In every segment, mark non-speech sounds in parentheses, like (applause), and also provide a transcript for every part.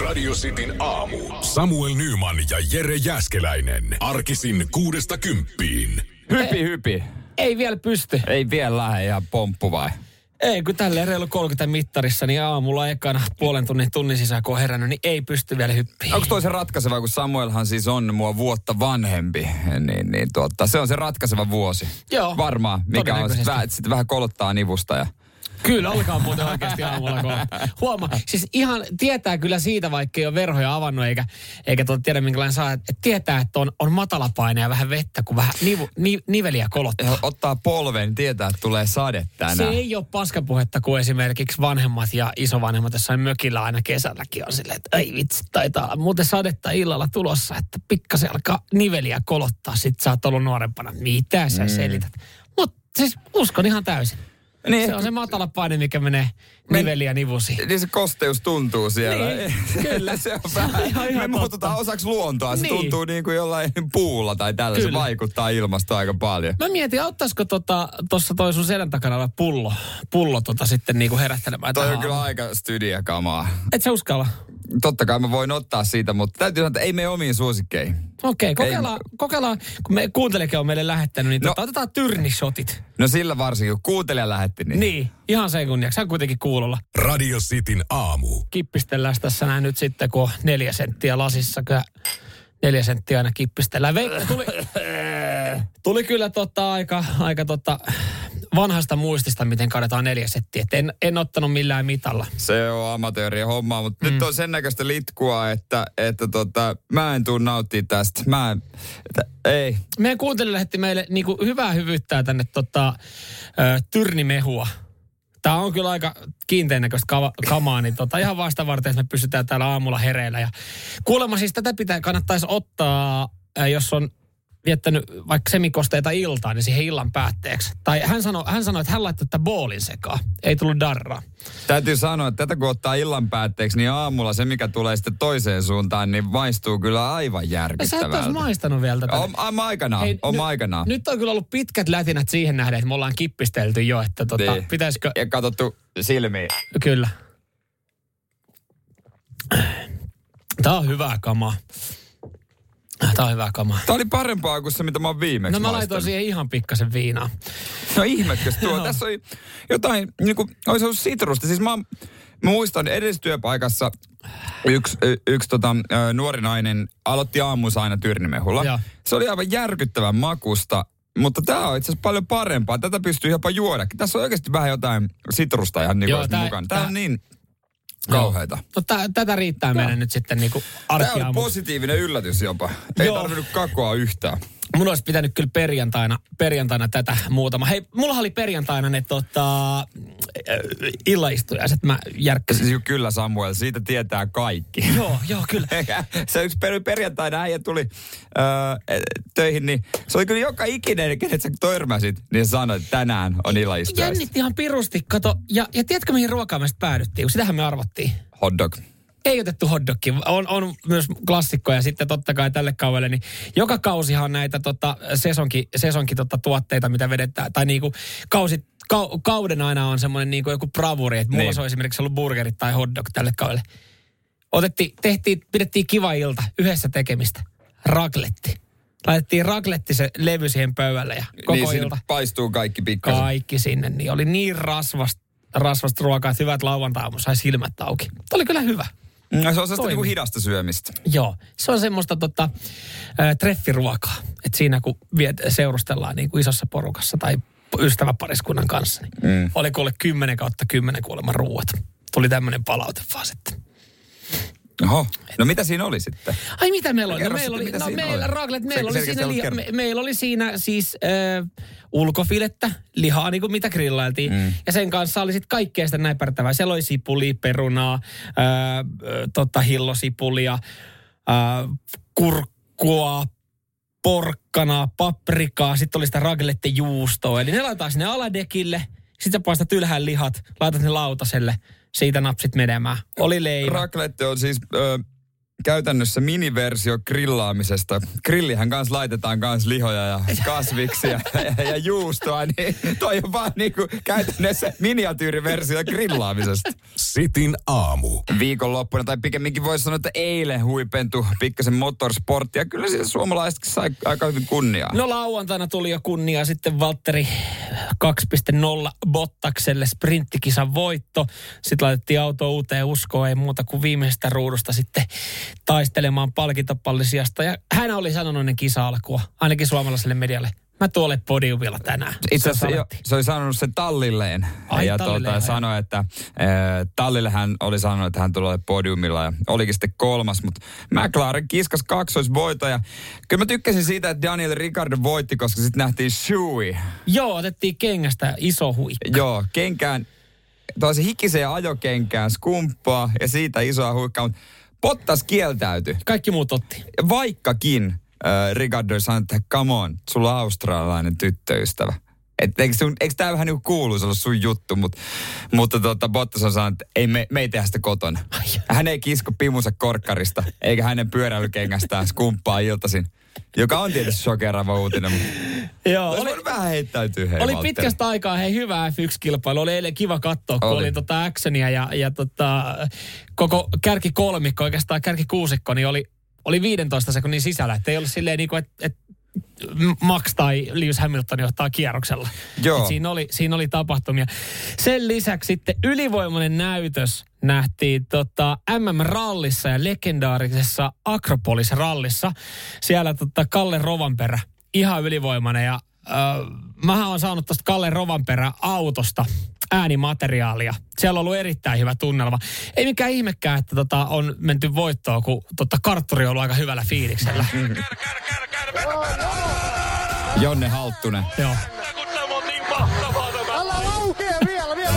Radio Cityn aamu. Samuel Nyman ja Jere Jäskeläinen. Arkisin kuudesta kymppiin. Hypi, hypi. Ei vielä pysty. Ei vielä lähde ihan pomppu vai? Ei, kun tälleen reilu 30 mittarissa, niin aamulla ekana puolen tunnin tunnin sisään, kun on herännyt, niin ei pysty vielä hyppiin. Onko toi se ratkaiseva, kun Samuelhan siis on mua vuotta vanhempi, niin, niin tuota, se on se ratkaiseva vuosi. Joo, Varmaan, mikä on sit todennäköisesti. vähän, sit vähän kolottaa nivusta ja Kyllä, alkaa muuten oikeasti aamulla. Kun huoma, siis ihan tietää kyllä siitä, vaikka ei ole verhoja avannut eikä, eikä tuota tiedä minkälainen saa, että tietää, että on, on matala paine ja vähän vettä, kun vähän nivu, ni, niveliä kolottaa. ottaa polven, niin tietää, että tulee sade tänään. Se ei ole paskapuhetta, kun esimerkiksi vanhemmat ja isovanhemmat jossain mökillä aina kesälläkin on silleen, että ei vitsi, taitaa olla muuten sadetta illalla tulossa, että pikkasen alkaa niveliä kolottaa. Sitten sä oot ollut nuorempana, mitä sä mm. selität. Mutta siis uskon ihan täysin. Niin, Se on se matala paine, mikä menee niveliä nivusiin. Niin se kosteus tuntuu siellä. Niin, (laughs) kyllä. se on Se vähän, ihan- ihan me totta. muututaan osaksi luontoa. Se Niin. tuntuu niin kuin jollain puulla tai tällä. Se Kyllä. vaikuttaa ilmasta aika paljon. Mä mietin, auttaisiko tuossa tota, toi sun selän takana oleva pullo, pullo tota sitten niinku herättelemään Toi on kyllä aika studiakamaa. Et sä uskalla? Totta kai mä voin ottaa siitä, mutta täytyy sanoa, että ei mene omiin suosikkeihin. Okei, kokeillaan, kokeillaan, kun me kuuntelijakin on meille lähettänyt, niin No. tota, otetaan tyrnishotit. No sillä varsinkin, kun kuuntelija lähetti, niin... Niin, ihan sen kunniaksi. Hän on kuitenkin kuulolla. Radio Cityn aamu. Kippistellään tässä näin nyt sitten, kun neljä senttiä lasissa. Kyllä neljä senttiä aina kippistellään. Veikka tuli, (laughs) tuli kyllä tota aika, aika tota vanhasta muistista, miten kadetaan neljä settiä. Et en, en ottanut millään mitalla. Se on amatöörien hommaa, mutta mm. nyt on sen näköistä litkua, että, että tota, mä en tuu nauttia tästä. Mä en, että, ei. Meidän kuuntelija lähetti meille niin kuin hyvää hyvyyttää tänne tota, ö, tyrnimehua. Tämä on kyllä aika kiinteän näköistä kava, kamaa, niin tota, ihan vasta varten, että me pysytään täällä aamulla hereillä. Ja kuulemma siis tätä pitää, kannattaisi ottaa, jos on viettänyt vaikka semikosteita iltaa, niin siihen illan päätteeksi. Tai hän sanoi, hän sanoi että hän laittoi tätä boolin sekaan. Ei tullut darraa. Täytyy sanoa, että tätä kun ottaa illan päätteeksi, niin aamulla se, mikä tulee sitten toiseen suuntaan, niin maistuu kyllä aivan Ja sä et järkyttävältä. maistanut vielä tätä. On, on aikanaan, Hei, on nyt- aikanaan. Nyt on kyllä ollut pitkät lätinät siihen nähden, että me ollaan kippistelty jo, että tota, Niin. pitäisikö... Ja katsottu silmiin. Kyllä. Tää on hyvää kamaa. Tää on hyvää kamaa. Tämä oli parempaa kuin se, mitä mä oon viimeksi No mä maistanut. laitoin siihen ihan pikkasen viinaa. No ihmetkö tuo? (laughs) Joo. Tässä oli jotain, niin kuin, olisi ollut sitrusta. Siis mä, mä muistan edellisessä työpaikassa yksi, yksi tota, nuori nainen aloitti aamussa aina tyrnimehulla. Joo. Se oli aivan järkyttävän makusta, mutta tämä on itse asiassa paljon parempaa. Tätä pystyy jopa juodakin. Tässä on oikeasti vähän jotain sitrusta ihan niin Joo, tää- mukana. Tämä on niin kauheita. No tä, tätä riittää meidän nyt sitten niinku Tämä arkiaamu. positiivinen yllätys jopa. Ei Joo. tarvinnut kakoa yhtään. Mun olisi pitänyt kyllä perjantaina, perjantaina tätä muutama. Hei, mulla oli perjantaina ne tota, äh, illaistujaiset. Mä järkkäsin. Siis kyllä Samuel, siitä tietää kaikki. (laughs) Joo, joo, kyllä. (laughs) se yksi per, perjantaina äijä tuli öö, töihin, niin se oli kyllä joka ikinen, kenet sä törmäsit, niin sanoi, että tänään on illaistujaista. Jännitti ihan pirusti, kato. Ja, ja tiedätkö mihin ruokaan me päädyttiin? Kun sitähän me arvottiin. Hot dog. Ei otettu hotdogki. On, on myös klassikkoja sitten totta kai tälle kaudelle. Niin joka kausihan näitä tota, sesonki, sesonki tota, tuotteita, mitä vedetään. Tai niinku kausi, kau, kauden aina on semmoinen niinku joku bravuri. Että mulla Niin. se on esimerkiksi ollut burgerit tai hotdog tälle kaudelle. Otettiin, tehtiin, pidettiin kiva ilta, yhdessä tekemistä. Ragletti. Laitettiin ragletti se levy siihen pöydälle ja koko niin ilta. paistuu kaikki pikkasen. Kaikki sinne, niin oli niin rasvasta, rasvasta ruokaa, että hyvät lauantai sai silmät auki. Tämä oli kyllä hyvä. No, se on sellaista niinku hidasta syömistä. Joo, se on semmoista tota, ä, treffiruokaa. Että siinä kun viet, seurustellaan niin kuin isossa porukassa tai ystäväpariskunnan kanssa, niin mm. oli kuule 10 kautta 10 kuulemma ruuat. Tuli tämmöinen palaute vaan sitten. Oho. No mitä siinä oli sitten? Ai mitä meillä oli? No, Kerro meillä oli, no, meillä, oli. raglet, meillä, oli siinä, liha, me, meillä oli siinä siis äh, ulkofilettä, lihaa niin kuin mitä grillailtiin. Mm. Ja sen kanssa oli sitten kaikkea sitä näpärtävää. Siellä oli sipuli, perunaa, äh, tota, hillosipulia, äh, kurkkua, porkkanaa, paprikaa, sitten oli sitä raglettejuustoa. Eli ne laitetaan sinne aladekille, sitten sä paistat ylhäällä lihat, laitat ne lautaselle, siitä napsit menemään. Oli leivä. Raclette on siis ö, käytännössä miniversio grillaamisesta. Grillihän kanssa laitetaan kanssa lihoja ja kasviksia (laughs) ja, ja juustoa, niin toi on vaan niinku käytännössä miniatyyriversio grillaamisesta. Sitin aamu. Viikonloppuna, tai pikemminkin voisi sanoa, että eilen huipentui pikkasen motorsportti, ja kyllä siis suomalaisetkin sai aika hyvin kunniaa. No lauantaina tuli jo kunnia sitten Valtteri 2.0 Bottakselle sprinttikisan voitto. Sitten laitettiin auto uuteen uskoon, ei muuta kuin viimeisestä ruudusta sitten taistelemaan palkintopallisijasta. Ja hän oli sanonut ennen kisa-alkua, ainakin suomalaiselle medialle, mä tuolle podiumilla tänään. Itse asiassa Se jo, se oli sanonut sen Tallilleen. Ai, ja Tallilleen, tuota, sanoi, että äh, Tallille hän oli sanonut, että hän tulee podiumilla ja olikin sitten kolmas. Mutta McLaren kiskas kaksoisvoito ja kyllä mä tykkäsin siitä, että Daniel Ricardo voitti, koska sitten nähtiin Shui. Joo, otettiin kengästä iso huikka. Joo, kenkään, tosi hikiseen ajokenkään skumppaa ja siitä isoa huikkaa, mutta Pottas kieltäytyi. Kaikki muut otti. Vaikkakin äh, Ricardo sanoi, että come on, sulla on australialainen tyttöystävä. Et eikö, sun, eikö tämä vähän niin kuin kuuluisi olla sun juttu, mut, mutta tota, Bottas on sanonut, että ei me, me ei tehdä sitä kotona. Hän ei kisko pimunsa korkkarista, eikä hänen pyöräilykengästään skumppaa iltaisin. Joka on tietysti shokeraava uutinen, Joo, olisi oli, vähän heittäytyä hei oli pitkästä aikaa hei hyvä F1-kilpailu. Oli eilen kiva katsoa, kun Oli. oli, tota actionia ja, ja tota, koko kärki kolmikko, oikeastaan kärki kuusikko, niin oli, oli 15 sekunnin sisällä. Että ei ollut silleen niin kuin, että et, Max tai Lewis Hamilton johtaa kierroksella. Joo. Et siinä, oli, siinä oli tapahtumia. Sen lisäksi sitten ylivoimainen näytös nähtiin tota MM-rallissa ja legendaarisessa Akropolis-rallissa. Siellä tota Kalle Rovanperä, ihan ylivoimainen ja äh, mähän on saanut tuosta Kalle Rovanperä autosta äänimateriaalia. Siellä on ollut erittäin hyvä tunnelma. Ei mikään ihmekään, että tota, on menty voittoon, kun tota, kartturi on ollut aika hyvällä fiiliksellä. Jonne Halttunen. Joo. Älä laukee vielä, vielä.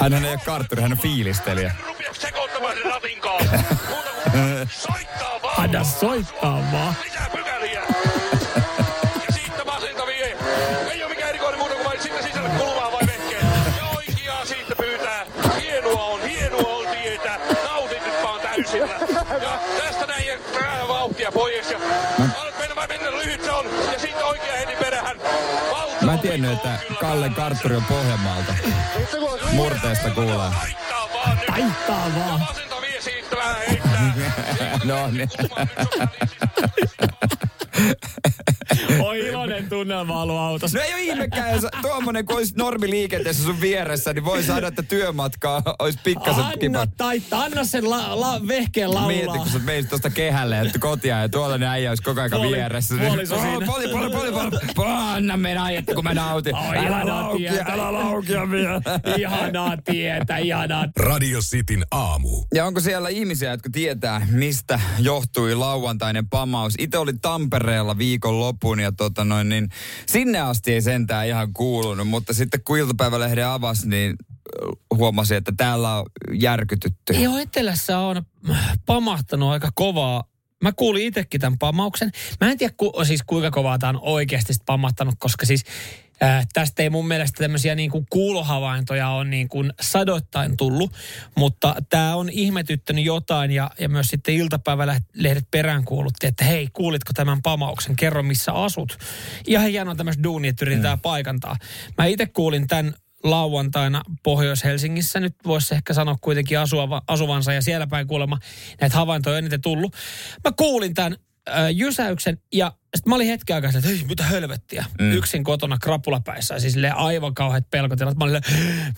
Hän ei ole kartturi, hän on fiilistelijä. Anna soittaa vaan. Vauhtia pois. Ja alat mennä vai mennä lyhyt se on. Ja siitä oikea heti perähän. Valtava Mä en tiennyt, että päällä. kartturi on Pohjanmaalta. Murteesta kuulee. Taittaa vaan nyt. Taittaa vaan. Masentavia siitä vähän heittää. (laughs) No niin. (laughs) Oi iloinen tunnelma ollut autossa. No ei ole ihmekään, jos tuommoinen kun olisi normiliikenteessä sun vieressä, niin voi saada, että työmatkaa olisi pikkasen Anna kipa. taittaa, anna sen la, la, vehkeen laulaa. Mieti, kun sä menisit tuosta kehälle että kotia ja tuolla ne äijä olisi koko ajan Puoli- vieressä. puoliso Oh, siinä. Poli, poli, poli, poli, poli. Anna mennä ajetta, kun mä nautin. Oi, älä ihanaa laukia, tietä. älä laukia vielä. Ihanaa tietä, ihanaa. Radio Cityn aamu. Ja onko siellä ihmisiä, jotka tietää, mistä johtui lauantainen pamaus? Itse oli Tampereella viikon lopun ja tota noin, niin sinne asti ei sentään ihan kuulunut, mutta sitten kun iltapäivälehden avasi, niin huomasin, että täällä on järkytytty. Joo, etelässä on pamahtanut aika kovaa. Mä kuulin itsekin tämän pamauksen. Mä en tiedä ku, siis kuinka kovaa tämä on oikeasti pamahtanut, koska siis ää, tästä ei mun mielestä tämmöisiä niin kuin kuulohavaintoja on niin kuin sadoittain tullut, mutta tämä on ihmetyttänyt jotain ja, ja myös sitten iltapäivälehdet peräänkuulutti, että hei, kuulitko tämän pamauksen, kerro missä asut. Ihan hienoa tämmöistä duunia, että yritetään mm. paikantaa. Mä itse kuulin tämän lauantaina Pohjois-Helsingissä. Nyt voisi ehkä sanoa kuitenkin asuva, asuvansa ja siellä päin kuulemma näitä havaintoja on eniten tullut. Mä kuulin tämän äh, jysäyksen ja sitten mä olin hetken aikaa että hei, mitä helvettiä. Mm. Yksin kotona krapulapäissä ja siis aivan kauheat pelkotilat. Mä olin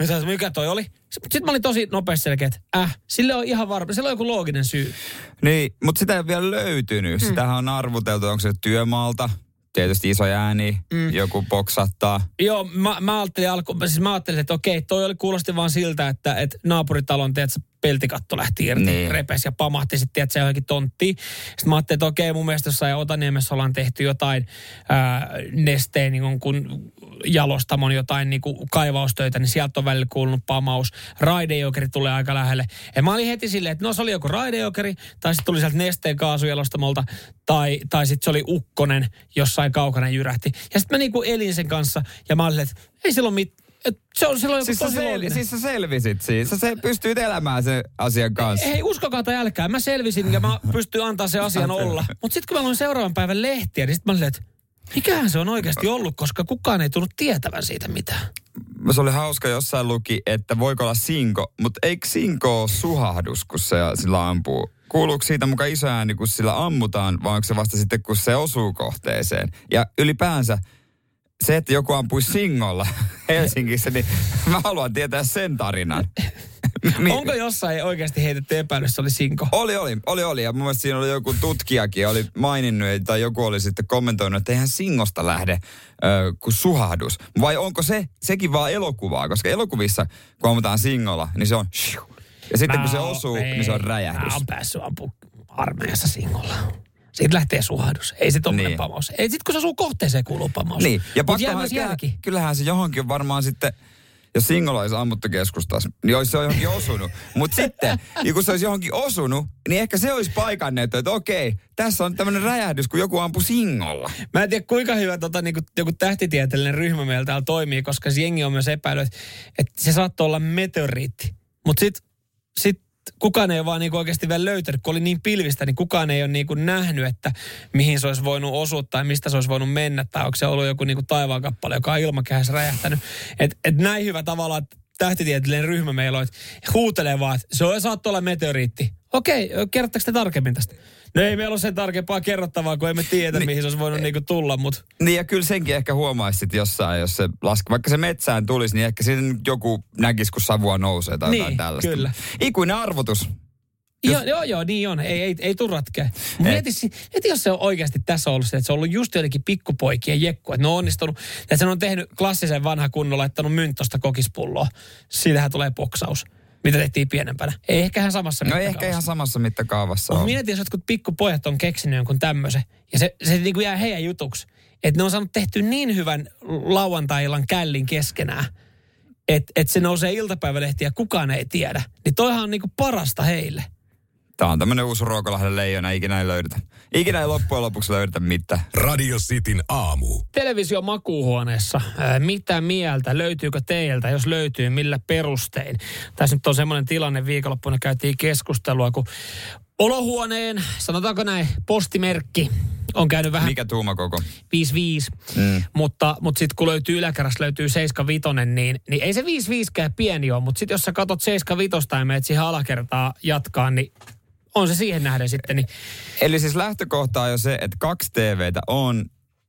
mitä, mikä toi oli? Sitten mä olin tosi nopeasti selkeä, että äh, sille on ihan varma, sillä on joku looginen syy. Niin, mutta sitä ei ole vielä löytynyt. Mm. Sitähän on arvuteltu, onko se työmaalta, tietysti iso ääni, mm. joku boksattaa. Joo, mä, mä ajattelin alku, siis mä ajattelin, että okei, toi oli kuulosti vaan siltä, että, että naapuritalon, teet peltikatto lähti irti, Niin. repesi ja pamahti sitten, että se johonkin tonttiin. Sitten mä ajattelin, että okei, mun mielestä jossain Otaniemessä ollaan tehty jotain ää, nesteen niin kun jalostamon jotain niin kuin kaivaustöitä, niin sieltä on välillä kuulunut pamaus. Raidejokeri tulee aika lähelle. Ja mä olin heti silleen, että no se oli joku raidejokeri, tai sitten tuli sieltä nesteen kaasujalostamolta, tai, tai sitten se oli ukkonen, jossain kaukana jyrähti. Ja sitten mä niin kuin elin sen kanssa, ja mä olin, että ei silloin mit, Et se on silloin Siis sä, tosi sel- looginen. siis sä selvisit siitä. Sä se pystyt elämään sen asian kanssa. Hei, uskokaa tai älkää. Mä selvisin ja mä pystyn antaa se asian olla. Mutta sitten kun mä luin seuraavan päivän lehtiä, niin sitten mä olin, että mikähän se on oikeasti ollut, koska kukaan ei tullut tietävän siitä mitään. Se oli hauska, jossain luki, että voiko olla sinko, mutta eikö sinko ole suhahdus, kun se sillä ampuu? Kuuluuko siitä mukaan iso ääni, kun sillä ammutaan, vai onko se vasta sitten, kun se osuu kohteeseen? Ja ylipäänsä se, että joku ampui singolla (laughs) Helsingissä, niin mä haluan tietää sen tarinan. Mi- (laughs) Onko jossain oikeasti heitetty epäilys, oli sinko? Oli, oli, oli, oli. Ja mun mielestä siinä oli joku tutkijakin, oli maininnut, tai joku oli sitten kommentoinut, että eihän singosta lähde ö, kuin suhahdus. Vai onko se, sekin vaan elokuvaa? Koska elokuvissa, kun ammutaan singolla, niin se on. Ja sitten kun se Mä osuu, ei, niin se on räjähdys. Mä oon päässyt ampumaan armeijassa singolla. Siitä lähtee suhahdus. Ei se tommonen Niin. niin. pamaus. Ei sit kun se asuu kohteeseen kuuluu pamaus. Niin, ja pakkohan, myös kyllähän, jälki. kyllähän se johonkin varmaan sitten, jos singolla olisi ammuttu keskustassa, niin olisi se johonkin osunut. Mutta sitten, ja kun se olisi johonkin osunut, niin ehkä se olisi paikannettu, että okei, tässä on tämmöinen räjähdys, kun joku ampui singolla. Mä en tiedä kuinka hyvä tota, niin joku tähtitieteellinen ryhmä meillä täällä toimii, koska se jengi on myös epäillyt, että, että se saattoi olla meteoriitti. Mutta sitten sit kukaan ei ole vaan niin oikeasti vielä löytänyt, kun oli niin pilvistä, niin kukaan ei ole niin nähnyt, että mihin se olisi voinut osua tai mistä se olisi voinut mennä, tai onko se ollut joku niin taivaankappale, joka on ilmakehässä räjähtänyt. Että et näin hyvä tavalla tähtitieteellinen ryhmä meillä on, että huutelee vaan, että se on- saattoi olla meteoriitti. Okei, kerrotteko te tarkemmin tästä? No ei meillä ole sen tarkempaa kerrottavaa, kun emme tiedä, Niin. mihin se olisi voinut niinku tulla, mutta Niin ja kyllä senkin ehkä huomaisi sit jossain, jos se laske, vaikka se metsään tulisi, niin ehkä siinä joku näkisi, kun savua nousee tai jotain Niin, tällaista. kyllä. Ikuinen arvotus. Joo, joo, joo, niin on. Ei, ei, ei tule ratkea. Mut. Mieti, mieti, jos se on oikeasti tässä ollut se, että se on ollut just jotenkin pikkupoikien jekku. Että ne on onnistunut, että se on tehnyt klassisen vanha kunnon, laittanut mynttosta kokispulloa. Siitähän tulee boksaus. Mitä tehtiin pienempänä. Ei ehkä ihan samassa No ei ehkä ihan samassa mittakaavassa Mutta ole. mieti, jos jotkut pikkupojat on keksinyt jonkun tämmöisen. Ja se, se niin kuin jää heidän jutuksi. Että ne on saanut tehty niin hyvän lauantai-illan källin keskenään, että et se nousee iltapäivälehtiä ja kukaan ei tiedä. Niin toihan on niin kuin parasta heille. Tämä on tämmöinen uusi Ruokolahden leijona, ikinä ei löydetä. Ikinä ei loppujen lopuksi löydetä mitään. Radio Cityn aamu. Televisio makuuhuoneessa. Mitä mieltä? Löytyykö teiltä? Jos löytyy, millä perustein? Tässä nyt on semmoinen tilanne, viikonloppuna käytiin keskustelua, kun olohuoneen, sanotaanko näin, postimerkki on käynyt vähän Mikä tuumakoko? 5-5, Mm. mutta, mutta sitten kun löytyy yläkerrassa löytyy 7-5, niin, niin ei se 5-5 pieni ole, mutta sitten jos sä katot 7-5 ja menet siihen alakertaa jatkaa, niin on se siihen nähden sitten. Niin, Eli siis lähtökohta on jo se, että kaksi TVtä on,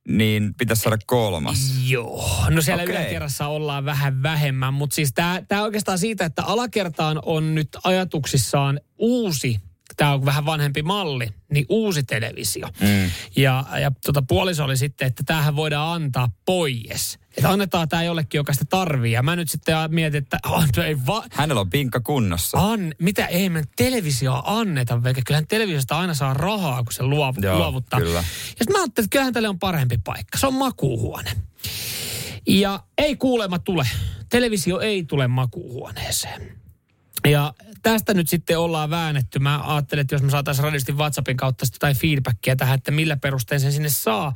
niin pitäisi saada kolmas. joo, no siellä okay. yläkerrassa ollaan vähän vähemmän, mutta siis tämä oikeastaan siitä, että alakertaan on nyt ajatuksissaan uusi tämä on vähän vanhempi malli, niin uusi televisio. Mm. Ja, ja tota, puoliso oli sitten, että tämähän voidaan antaa pois. Että annetaan tämä jollekin, joka sitä tarvii. Ja mä nyt sitten mietin, että (laughs) no ei va- Hänellä on pinkka kunnossa. An, mitä ei me televisioa anneta, vaikka kyllähän televisiosta aina saa rahaa, kun se luov, Joo, luovuttaa. kyllä. Ja sitten mä ajattelin, että kyllähän tälle on parempi paikka. Se on makuuhuone. Ja ei kuulemma tule. Televisio ei tule makuuhuoneeseen. Ja tästä nyt sitten ollaan väännetty. Mä ajattelin, että jos me saataisiin radistin WhatsAppin kautta jotain feedbackia tähän, että millä perustein sen sinne saa.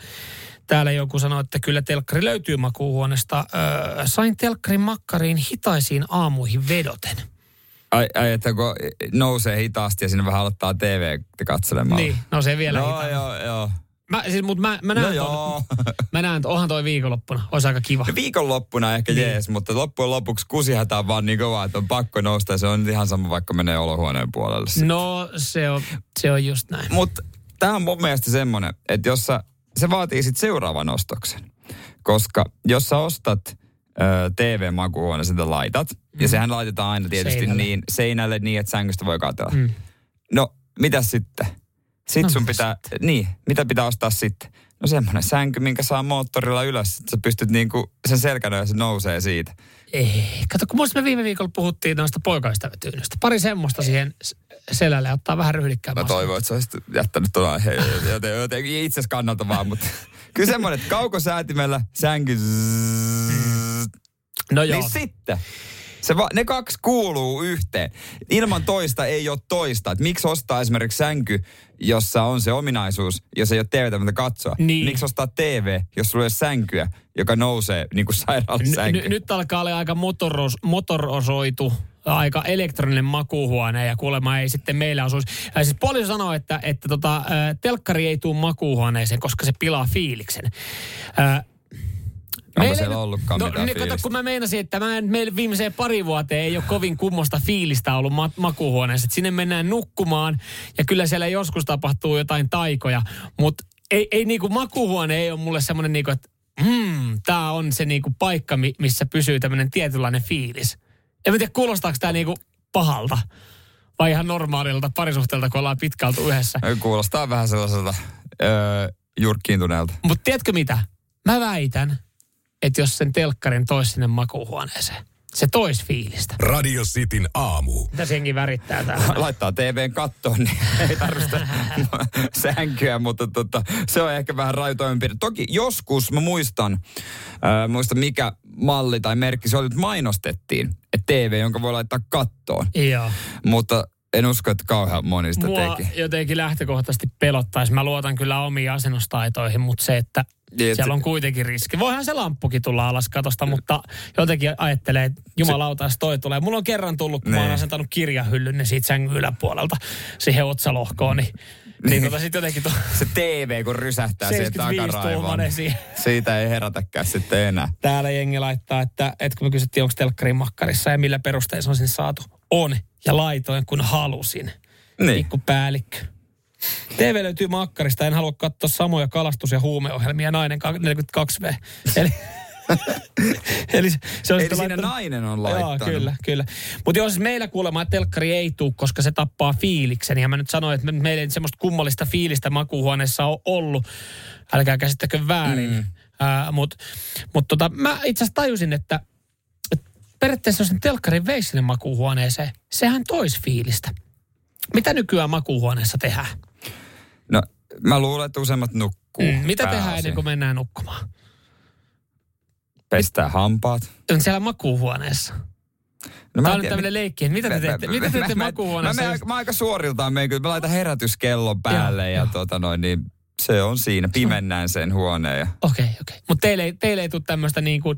Täällä joku sanoi, että kyllä telkkari löytyy makuuhuoneesta. Öö, sain telkkarin makkariin hitaisiin aamuihin vedoten. Ai, ai, että kun nousee hitaasti ja sinne vähän aloittaa TV katselemaan. Niin, no se vielä Joo, hitaammin. joo, joo. Mä, siis, mutta mä, mä No näen joo. ton, (laughs) mä näen, että onhan toi viikonloppuna. Olisi aika kiva. No viikonloppuna ehkä Niin. jees, mutta loppujen lopuksi kusihätä on vaan niin kova, että on pakko nousta ja se on ihan sama, vaikka menee olohuoneen puolelle. No se on, se on just näin. Mutta tämä on mun mielestä semmoinen, että jos sä, se vaatii sitten seuraavan ostoksen. Koska jos sä ostat TV-makuuhuone, sitä laitat, mm. ja sehän laitetaan aina tietysti Seinälle. niin seinälle niin, että sängystä voi katsella. Mm. No, mitä sitten? Sitten No, sun pitää, niin, mitä pitää ostaa sitten? No semmoinen sänky, minkä saa moottorilla ylös, että sä pystyt niinku sen selkänä ja se nousee siitä. Ei. Kato, kun muista me viime viikolla puhuttiin noista poikaystävätyynystä. Pari semmoista siihen s- selälle ottaa vähän ryhdikkää. Mä toivon, että sä olisit jättänyt tuon aiheen joten, joten itse kannalta vaan, mutta (laughs) kyllä semmoinen, että kaukosäätimellä sänky zzz, No joo. Niin sitten, Se va, ne kaksi kuuluu yhteen. Ilman toista ei ole toista. Et miksi ostaa esimerkiksi sänky, jossa on se ominaisuus, jos ei ole TVtä, mitä katsoa? Niin. Miksi ostaa TV, jos sulla ei ole sänkyä, joka nousee niin kuin N- sairaalasänky? n- nyt alkaa olla aika motoros, motorosoitu aika elektroninen makuuhuone ja kuulemma ei sitten meillä osuisi. Äh, siis poliisi sanoo, että, että tota, äh, telkkari ei tule makuuhuoneeseen, koska se pilaa fiiliksen. Äh, Onko meillä siellä ollutkaan no, mitään niin, kato, kun mä meinasin, että mä en, meillä viimeiseen pari vuoteen ei ole kovin kummosta fiilistä ollut ma- makuuhuoneessa. Et sinne mennään nukkumaan ja kyllä siellä joskus tapahtuu jotain taikoja, mutta ei, ei niinku makuuhuone ei ole mulle semmoinen niinku, että hmm, tämä on se niinku paikka, mi- missä pysyy tämmöinen tietynlainen fiilis. En mä tiedä, kuulostaako tämä niinku pahalta vai ihan normaalilta parisuhteelta, kun ollaan pitkältä yhdessä. Kuulostaa vähän sellaiselta öö, jurkkiintuneelta. Mutta tiedätkö mitä? Mä väitän, että jos sen telkkarin toisi sinne makuuhuoneeseen, se tois fiilistä. Radio Cityn aamu. Mitä senkin värittää täällä? (laughs) Laittaa TVn kattoon, niin ei tarvitse (laughs) sänkyä, mutta tota, se on ehkä vähän raju toimenpide. Toki joskus mä muistan, äh, muista mikä malli tai merkki se oli, että mainostettiin, että TV, jonka voi laittaa kattoon. Joo. Mutta en usko, että kauhean moni sitä Mua teki. jotenkin lähtökohtaisesti pelottaisi. Mä luotan kyllä omiin asennustaitoihin, mutta se, että Niin, siellä on kuitenkin riski. Voihan se lamppukin tulla alas katosta, mutta jotenkin ajattelee, että jumalauta, jos toi tulee. Mulla on kerran tullut, kun mä oon Niin. asentanut kirjahyllyn niin siitä sängyn yläpuolelta siihen otsalohkoon, niin, niin tota sit jotenkin to, Se TV, kun rysähtää siihen 75 takaraivoon. tuumainen siihen. Siitä ei herätäkään sitten enää. Täällä jengi laittaa, että, että kun me kysyttiin, onko telkkarin makkarissa ja millä perusteella se on sinne saatu. On. Ja laitoin, kun halusin. Niin. Pikku päällikkö. TV löytyy makkarista. En halua katsoa samoja kalastus- ja huumeohjelmia. Nainen 42V. Eli, (laughs) eli se on Eli siinä laittanut- nainen on Joo, laittanut. kyllä, kyllä. Mutta jos meillä kuulemma että telkkari ei tule, koska se tappaa fiiliksen. Ja mä nyt sanoin, että me- meillä ei semmoista kummallista fiilistä makuuhuoneessa ole ollut. Älkää käsittäkö väärin. Mm. Mutta mut tota, mä itse asiassa tajusin, että, että periaatteessa jos sen telkkarin veisi sinne makuuhuoneeseen, sehän tois fiilistä. Mitä nykyään makuuhuoneessa tehdään? No, mä luulen, että useimmat nukkuu. Mm, mitä tehdään pääosin. ennen kuin mennään nukkumaan? Pestää hampaat. On siellä makuuhuoneessa. No, Tämä on tiedä, tämmöinen leikki. Mitä te teette, mitä te teette makuuhuoneessa? Mä, mä, mä, mä aika suoriltaan menen, kyllä mä laitan herätyskellon päälle Joo, ja tota noin, niin se on siinä. Pimennään sen huoneen. Ja... Okei, okay, okei. Okay. Mutta teille, ei- teille ei tule tämmöistä niin kuin,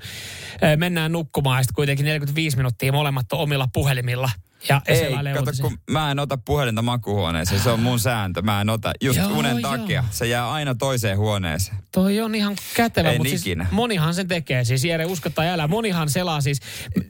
äh, mennään nukkumaan ja sitten kuitenkin 45 minuuttia molemmat on omilla puhelimilla. Ja Ei, kato, kun mä en ota puhelinta makuuhuoneeseen. Se on mun sääntö. Mä en ota just Joo, unen joo. takia. Se jää aina toiseen huoneeseen. Toi on ihan kätevä, En mutta siis monihan sen tekee. Siis Jere, usko tai älä, monihan selaa siis.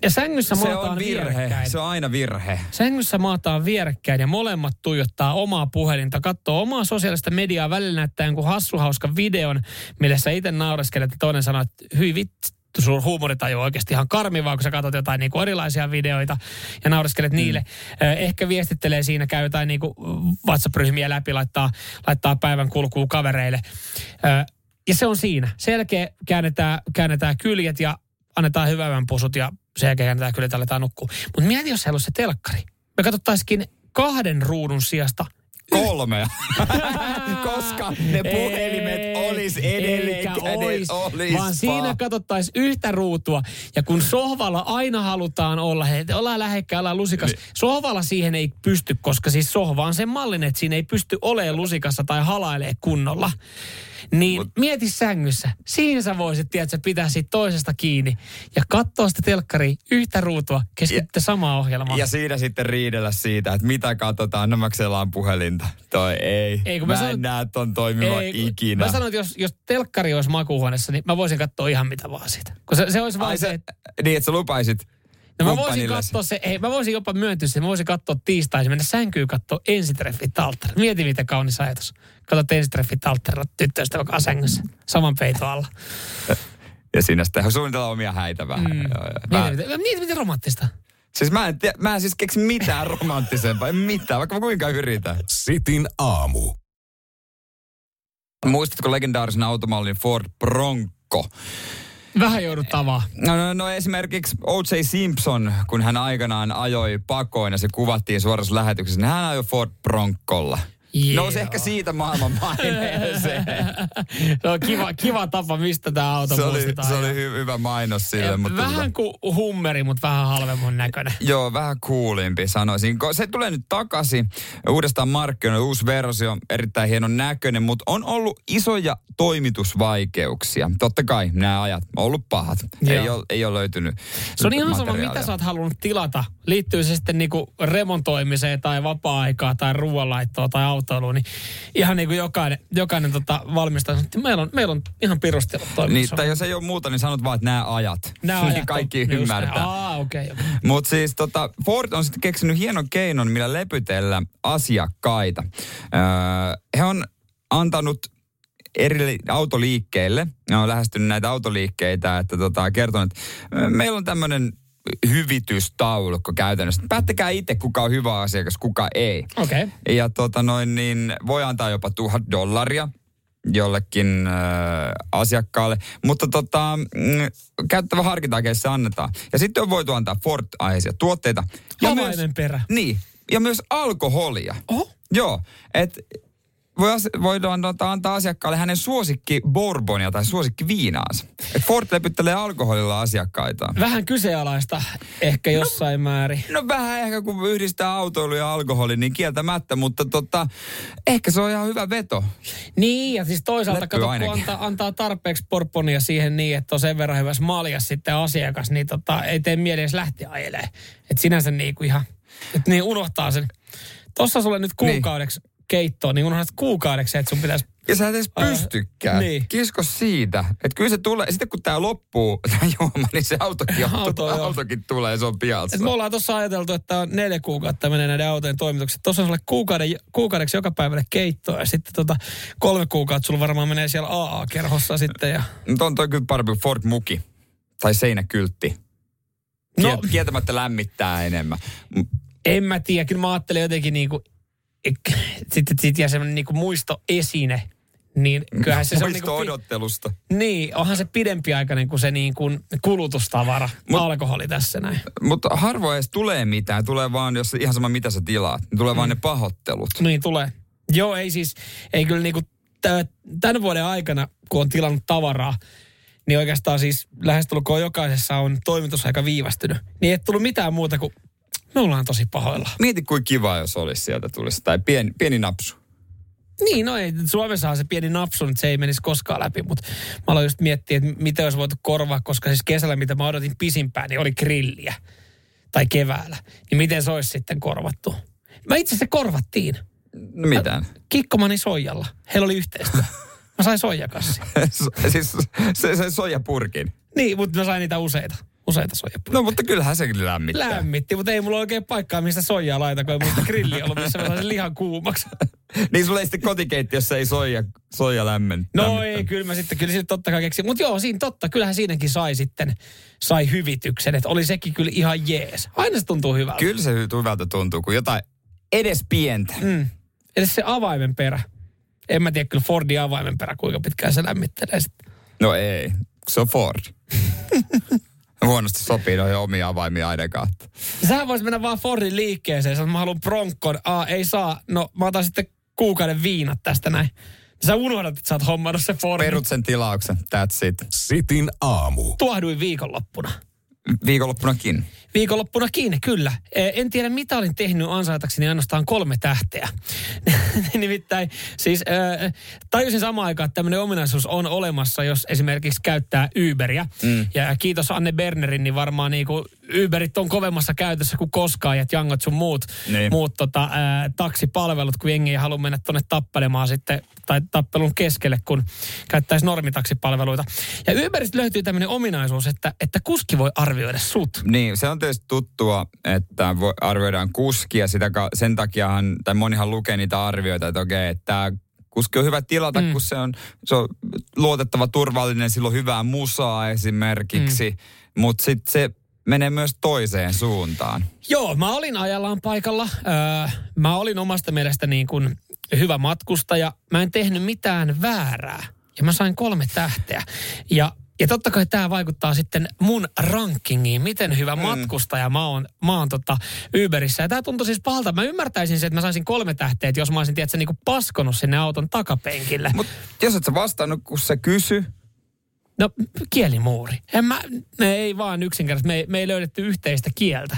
Ja sängyssä Se maataan on virhe. vierekkäin. Se on aina virhe. Sängyssä maataan vierekkäin ja molemmat tuijottaa omaa puhelinta, katsoo omaa sosiaalista mediaa, välillä näyttää jonkun hassuhauskan videon, millä sä itse naureskelet ja toinen sanoo, että hyi vittu, sun huumoritaju on oikeasti ihan karmivaa, kun sä katsot jotain niin kuin erilaisia videoita ja naureskelet niille. Eh, Ehkä viestittelee siinä, käy jotain niin kuin WhatsApp-ryhmiä läpi, laittaa, laittaa päivän kulkuun kavereille. Ja se on siinä. Sen jälkeen käännetään, käännetään kyljet ja annetaan hyvävän pusut ja sen jälkeen käännetään kyljet ja aletaan nukkua. Mutta mieti, jos siellä olisi se telkkari. Me katsottaisikin kahden ruudun sijasta Kolmea. (laughs) Koska ne puhelimet olis edelleen ois, olis vaan siinä katsottaisiin yhtä ruutua. Ja kun sohvalla aina halutaan olla, hei, ollaan lähekkäin, ollaan lusikas. Niin. Sohvalla siihen ei pysty, koska siis sohva on sen mallin, että siinä ei pysty olemaan lusikassa tai halailee kunnolla. Niin Mut. mieti sängyssä. Siinä sä voisit, tiedätkö, pitää siitä toisesta kiinni ja katsoa sitä telkkaria yhtä ruutua, keskitytte samaa ohjelmaa. Ja siinä sitten riidellä siitä, että mitä katsotaan, no maksellaan puhelinta. Toi ei. Ei, kun mä, mä en sanon- näe ton toimiva Ei, ikinä. Mä sanoin, että jos, jos telkkari olisi makuuhuoneessa, niin mä voisin katsoa ihan mitä vaan siitä. Kun se, se olisi vaan Ai se, se, että niin, että sä lupaisit No mä voisin katsoa se, ei, mä voisin jopa myöntyä sen, mä voisin katsoa tiistaisin, mennä sänkyyn katsoa ensitreffit alttarilla. Mieti miten kaunis ajatus. Katsot ensitreffit alttarilla tyttöystä vaikka sängyssä, saman peiton alla. (laughs) Ja siinä sitten suunnitella omia häitä vähän. Mm. Joo, joo. Mä, Mieti, miten, mieti miten romanttista. siis mä en, tie, mä en siis keksi mitään (laughs) romanttisempaa, en mitään, vaikka mä kuinka yritän. Sitin aamu. Muistatko legendaarisen automallin Ford Bronco? Vähän joudut tavaa. No, no, no esimerkiksi O.J. Simpson, kun hän aikanaan ajoi pakoin ja se kuvattiin suorassa lähetyksessä, niin hän ajoi Ford Broncolla. Nousi ehkä siitä maailman maineeseen. (laughs) se on kiva, kiva tapa, mistä tämä auto se oli, se oli hy- hyvä mainos sille. Mutta vähän kuin hummeri, mutta vähän halvemman näköinen. (laughs) Joo, vähän kuulimpi sanoisin. Se tulee nyt takaisin uudestaan markkinoille, uusi versio, erittäin hienon näköinen, mutta on ollut isoja toimitusvaikeuksia. Totta kai nämä ajat on ollut pahat. Ei ole, ei ole löytynyt Se on ihan sama, mitä sä oot halunnut tilata. Liittyy se sitten niinku remontoimiseen tai vapaa-aikaa tai ruoanlaittoa tai autoiluun, niin ihan niin kuin jokainen, jokainen tota valmistaja että meillä on, meillä on ihan pirustella Niin, tai jos ei ole muuta, niin sanot vaan, että nämä ajat. Nämä niin ajat on kaikki just ymmärtää. Aa, okei. Okay, Mutta siis tota, Ford on sitten keksinyt hienon keinon, millä lepytellä asiakkaita. Öö, he on antanut eri li- autoliikkeille, ne on lähestynyt näitä autoliikkeitä, että tota, kertonut, että meillä on tämmöinen hyvitystaulukko käytännössä. Päättäkää itse, kuka on hyvä asiakas, kuka ei. Okei. Okay. Ja tota noin, niin voi antaa jopa tuhat dollaria jollekin äh, asiakkaalle. Mutta tota, mm, käyttävä harkintaa, se annetaan. Ja sitten on voitu antaa Ford-aiheisia tuotteita. Ja myös, perä. niin, ja myös alkoholia. Oho. Joo, että voi voidaan antaa, asiakkaalle hänen suosikki bourbonia tai suosikki viinaansa. Et Ford lepyttelee alkoholilla asiakkaitaan. Vähän kyseenalaista ehkä jossain määrin. No vähän ehkä kun yhdistää autoilu ja alkoholi, niin kieltämättä, mutta tota, ehkä se on ihan hyvä veto. Niin, ja siis toisaalta kato, kun antaa, antaa tarpeeksi porponia siihen niin, että on sen verran hyvässä maljas sitten asiakas, niin tota, ei tee mieli edes lähteä ajelemaan. Että sinänsä niin kuin ihan, että niin unohtaa sen. Tossa sulle nyt kuukaudeksi niin. Keittoon, niin unohdat kuukaudeksi, että sun pitäisi Ja sä et edes pystykään. niin. Kisko siitä. Että kyllä se tulee, sitten kun tää loppuu, (laughs) tää juoma, niin se autokin, (laughs) Auto, auto, joo. autokin tulee, se on pialssa. Et me ollaan tuossa ajateltu, että on neljä kuukautta menee näiden autojen toimitukset. Tuossa on sulle kuukauden, kuukaudeksi joka päivälle keittoa ja sitten tota, kolme kuukautta sulla varmaan menee siellä AA-kerhossa sitten. Ja... Mutta on toi kyllä parempi kuin Ford Muki. Tai seinäkyltti. No, kieltämättä lämmittää enemmän. En mä tiedä, kyllä mä ajattelin jotenkin niinku, ek- sitten sit jää semmoinen niinku muistoesine. Niin kyllähän se, se on niinku, odottelusta. niin, onhan se pidempiaikainen kuin se niinku kulutustavara, Mut- alkoholi tässä näin. Mutta harvoin edes tulee mitään. Tulee vaan, jos ihan sama mitä sä tilaat. Niin tulee vaan ne pahoittelut. Niin tulee. Joo, ei siis, ei kyllä niinku tämän vuoden aikana, kun on tilannut tavaraa, niin oikeastaan siis lähestulkoon jokaisessa on toimitusaika viivästynyt. Niin ei tullut mitään muuta kuin, me ollaan tosi pahoilla. Mieti kuin kiva, jos olisi sieltä tulisi. Tai pieni, pieni napsu. Niin, no ei, Suomessahan se pieni napsu, että se ei menisi koskaan läpi, mutta mä aloin just miettiä, että mitä olisi voitu korvaa, koska siis kesällä, mitä mä odotin pisimpään, niin oli grilliä. Tai keväällä. Niin miten se olisi sitten korvattu? Mä itse asiassa korvattiin. No mitään. Kikkomani soijalla. Heillä oli yhteistyö. Mä sain soijakassi. (laughs) siis se, se soijapurkin. Niin, mutta mä sain niitä useita. Useita soijapurkkeja. No mutta kyllähän se kyllä lämmittää. Lämmitti, mutta ei mulla oikein paikkaa, mistä soijaa laita, kun ei grilliä ollut, missä mä saisin lihan kuumaksi. (laughs) niin sulla ei sitten kotikeittiössä ei soija, soija lämmen. No ei, kyllä mä sitten, kyllä sitten totta kai keksin. Mutta joo, siinä totta, kyllähän siinäkin sai sitten, sai hyvityksen, että oli sekin kyllä ihan jees. Aina se tuntuu hyvältä. Kyllä se hy- hyvältä tuntuu, kun jotain edes pientä. Mm. Edes se avaimen perä. En mä tiedä kyllä Fordin avaimen perä, kuinka pitkään se lämmittelee sitten. No ei, se on Ford. (laughs) Huonosti sopii noihin omia avaimia ainakaan. Sähän vois mennä vaan Fordin liikkeeseen, sanoa, että mä haluan Bronkon. Aa, ei saa. No, mä otan sitten kuukauden viinat tästä näin. Sä unohdat, että sä oot hommannut se Fordin. Perut sen tilauksen, that's it. Sitin aamu. Tuahduin viikonloppuna. Viikonloppunakin. Viikonloppunakin, kyllä. E, En tiedä, mitä olin tehnyt ansaitakseni ainoastaan kolme tähteä. (laughs) Nimittäin siis äh, tajusin samaan aikaan, että tämmöinen ominaisuus on olemassa, jos esimerkiksi käyttää Uberia. Mm. Ja kiitos Anne Bernerin, niin varmaan niinku Uberit on kovemmassa käytössä kuin koskaan, ja Jangot sun muut, Niin. muut tota, äh, taksipalvelut, kun jengi ei halua mennä tuonne tappelemaan sitten, tai tappelun keskelle, kun käyttäisi normitaksipalveluita. Ja Uberista löytyy tämmöinen ominaisuus, että, että kuski voi arvioida sut. Niin, se on tietysti tuttua, että arvioidaan kuskia. Sitä, sen takiahan, tai monihan lukee niitä arvioita, että okei, että tämä kuski on hyvä tilata, mm. kun se on, se on luotettava, turvallinen, sillä on hyvää musaa esimerkiksi. Mm. Mutta sitten se menee myös toiseen suuntaan. Joo, mä olin ajallaan paikalla. Öö, mä olin omasta mielestä niin kuin hyvä matkustaja. Mä en tehnyt mitään väärää. Ja mä sain kolme tähteä. Ja Ja totta kai tämä vaikuttaa sitten mun rankingiin, miten hyvä mm. matkustaja mä oon, mä oon tota Uberissä. Ja tämä tuntuu siis pahalta. Mä ymmärtäisin se, että mä saisin kolme tähteä, jos mä olisin, tiedätkö, niinku paskonut sinne auton takapenkille. Mutta jos et sä vastannut, kun se kysy, No kielimuuri. En mä, me ei vaan yksinkertaisesti, me ei, me ei löydetty yhteistä kieltä,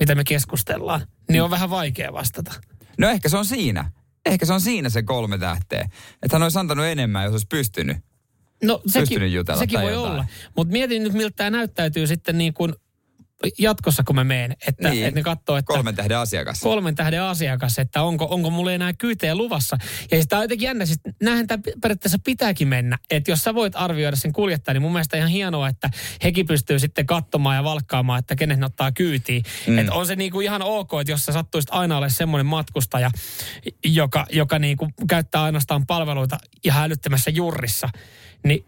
mitä me keskustellaan. Niin on vähän vaikea vastata. no ehkä se on siinä. Ehkä se on siinä se kolme tähteä. Että hän olisi antanut enemmän, jos olisi pystynyt. No sekin, jutella sekin voi jotain. olla. Mutta mietin nyt, miltä tämä näyttäytyy sitten niin kuin jatkossa, kun mä menen. Että, Niin. että ne katsoo, että Kolmen tähden asiakas. kolmen tähden asiakas, että onko, onko mulle enää kyytejä luvassa. Ja tämä on jotenkin jännä, siis näinhän tämä periaatteessa pitääkin mennä. Että jos sä voit arvioida sen kuljettajan, niin mun mielestä ihan hienoa, että hekin pystyy sitten katsomaan ja valkkaamaan, että kenet ne ottaa kyytiin. Mm. Että on se niinku ihan ok, että jos sä sattuisit aina ole semmoinen matkustaja, joka, joka niinku käyttää ainoastaan palveluita ihan älyttömässä jurrissa, niin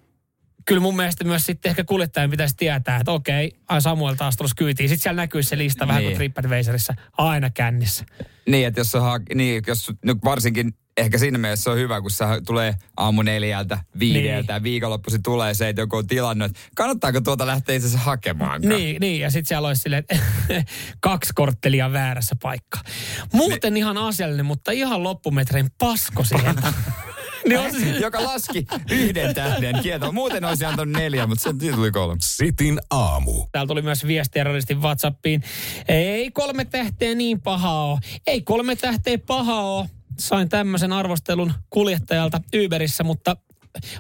kyllä mun mielestä myös sitten ehkä kuljettajan pitäisi tietää, että okei, ai Samuel taas tulossa kyytiin. Sitten siellä näkyy se lista vähän Niin. kuin TripAdvisorissa, aina kännissä. Niin, että jos, se ha- niin, jos no varsinkin ehkä siinä mielessä se on hyvä, kun se tulee aamu neljältä, viideltä Niin. ja viikonloppuisin tulee se, että joku on tilannut, että kannattaako tuota lähteä itse asiassa hakemaan. Niin, niin, ja sitten siellä olisi silleen, (laughs) kaksi korttelia väärässä paikka. Muuten ihan asiallinen, mutta ihan loppumetrein pasko sieltä. (laughs) niin Joka laski yhden tähden kielto. Muuten olisi antanut neljä, mutta se tuli kolme. Sitin aamu. Täällä tuli myös viestiä radistin WhatsAppiin. Ei kolme tähteä niin pahaa ole. Ei kolme tähteä pahaa ole. Sain tämmöisen arvostelun kuljettajalta Uberissä, mutta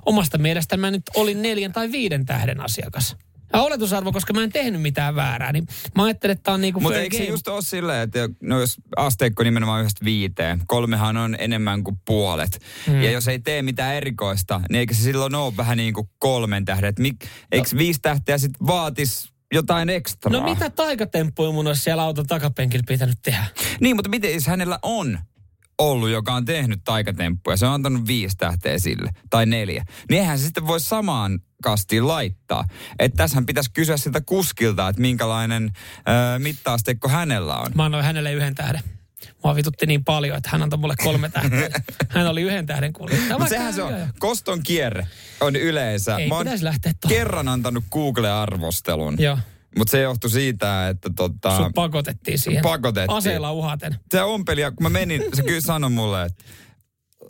omasta mielestä mä nyt olin neljän tai viiden tähden asiakas. Ja oletusarvo, koska mä en tehnyt mitään väärää, niin mä ajattelin, että tää on niinku Mutta eikö se just ole silleen, että no jos asteikko nimenomaan yhdestä viiteen, kolmehan on enemmän kuin puolet. Mm. Ja jos ei tee mitään erikoista, niin eikö se silloin ole vähän niin kuin kolmen tähden? Et mik, eikö viisi tähteä sitten vaatis jotain ekstraa? No mitä taikatemppuja mun olisi siellä auton takapenkillä pitänyt tehdä? Niin, mutta miten jos hänellä on ollut, joka on tehnyt taikatemppuja, se on antanut viisi tähteä sille, tai neljä, niin eihän se sitten voi samaan kastiin laittaa. Että tässähän pitäisi kysyä siltä kuskilta, että minkälainen ö, mittaasteikko hänellä on. Mä annoin hänelle yhden tähden. Mua vitutti niin paljon, että hän antoi mulle kolme tähteä. (laughs) Hän oli yhden tähden kuljettaja. Vaikka- sehän se on. Koston kierre on yleensä. Ei Mä oon lähteä tuohon. kerran antanut Google-arvostelun. Joo. Mutta se johtui siitä, että tota, Sut pakotettiin siihen. Pakotettiin. Aseella uhaten. se ompelija, kun mä menin, se kyllä sanoi mulle, että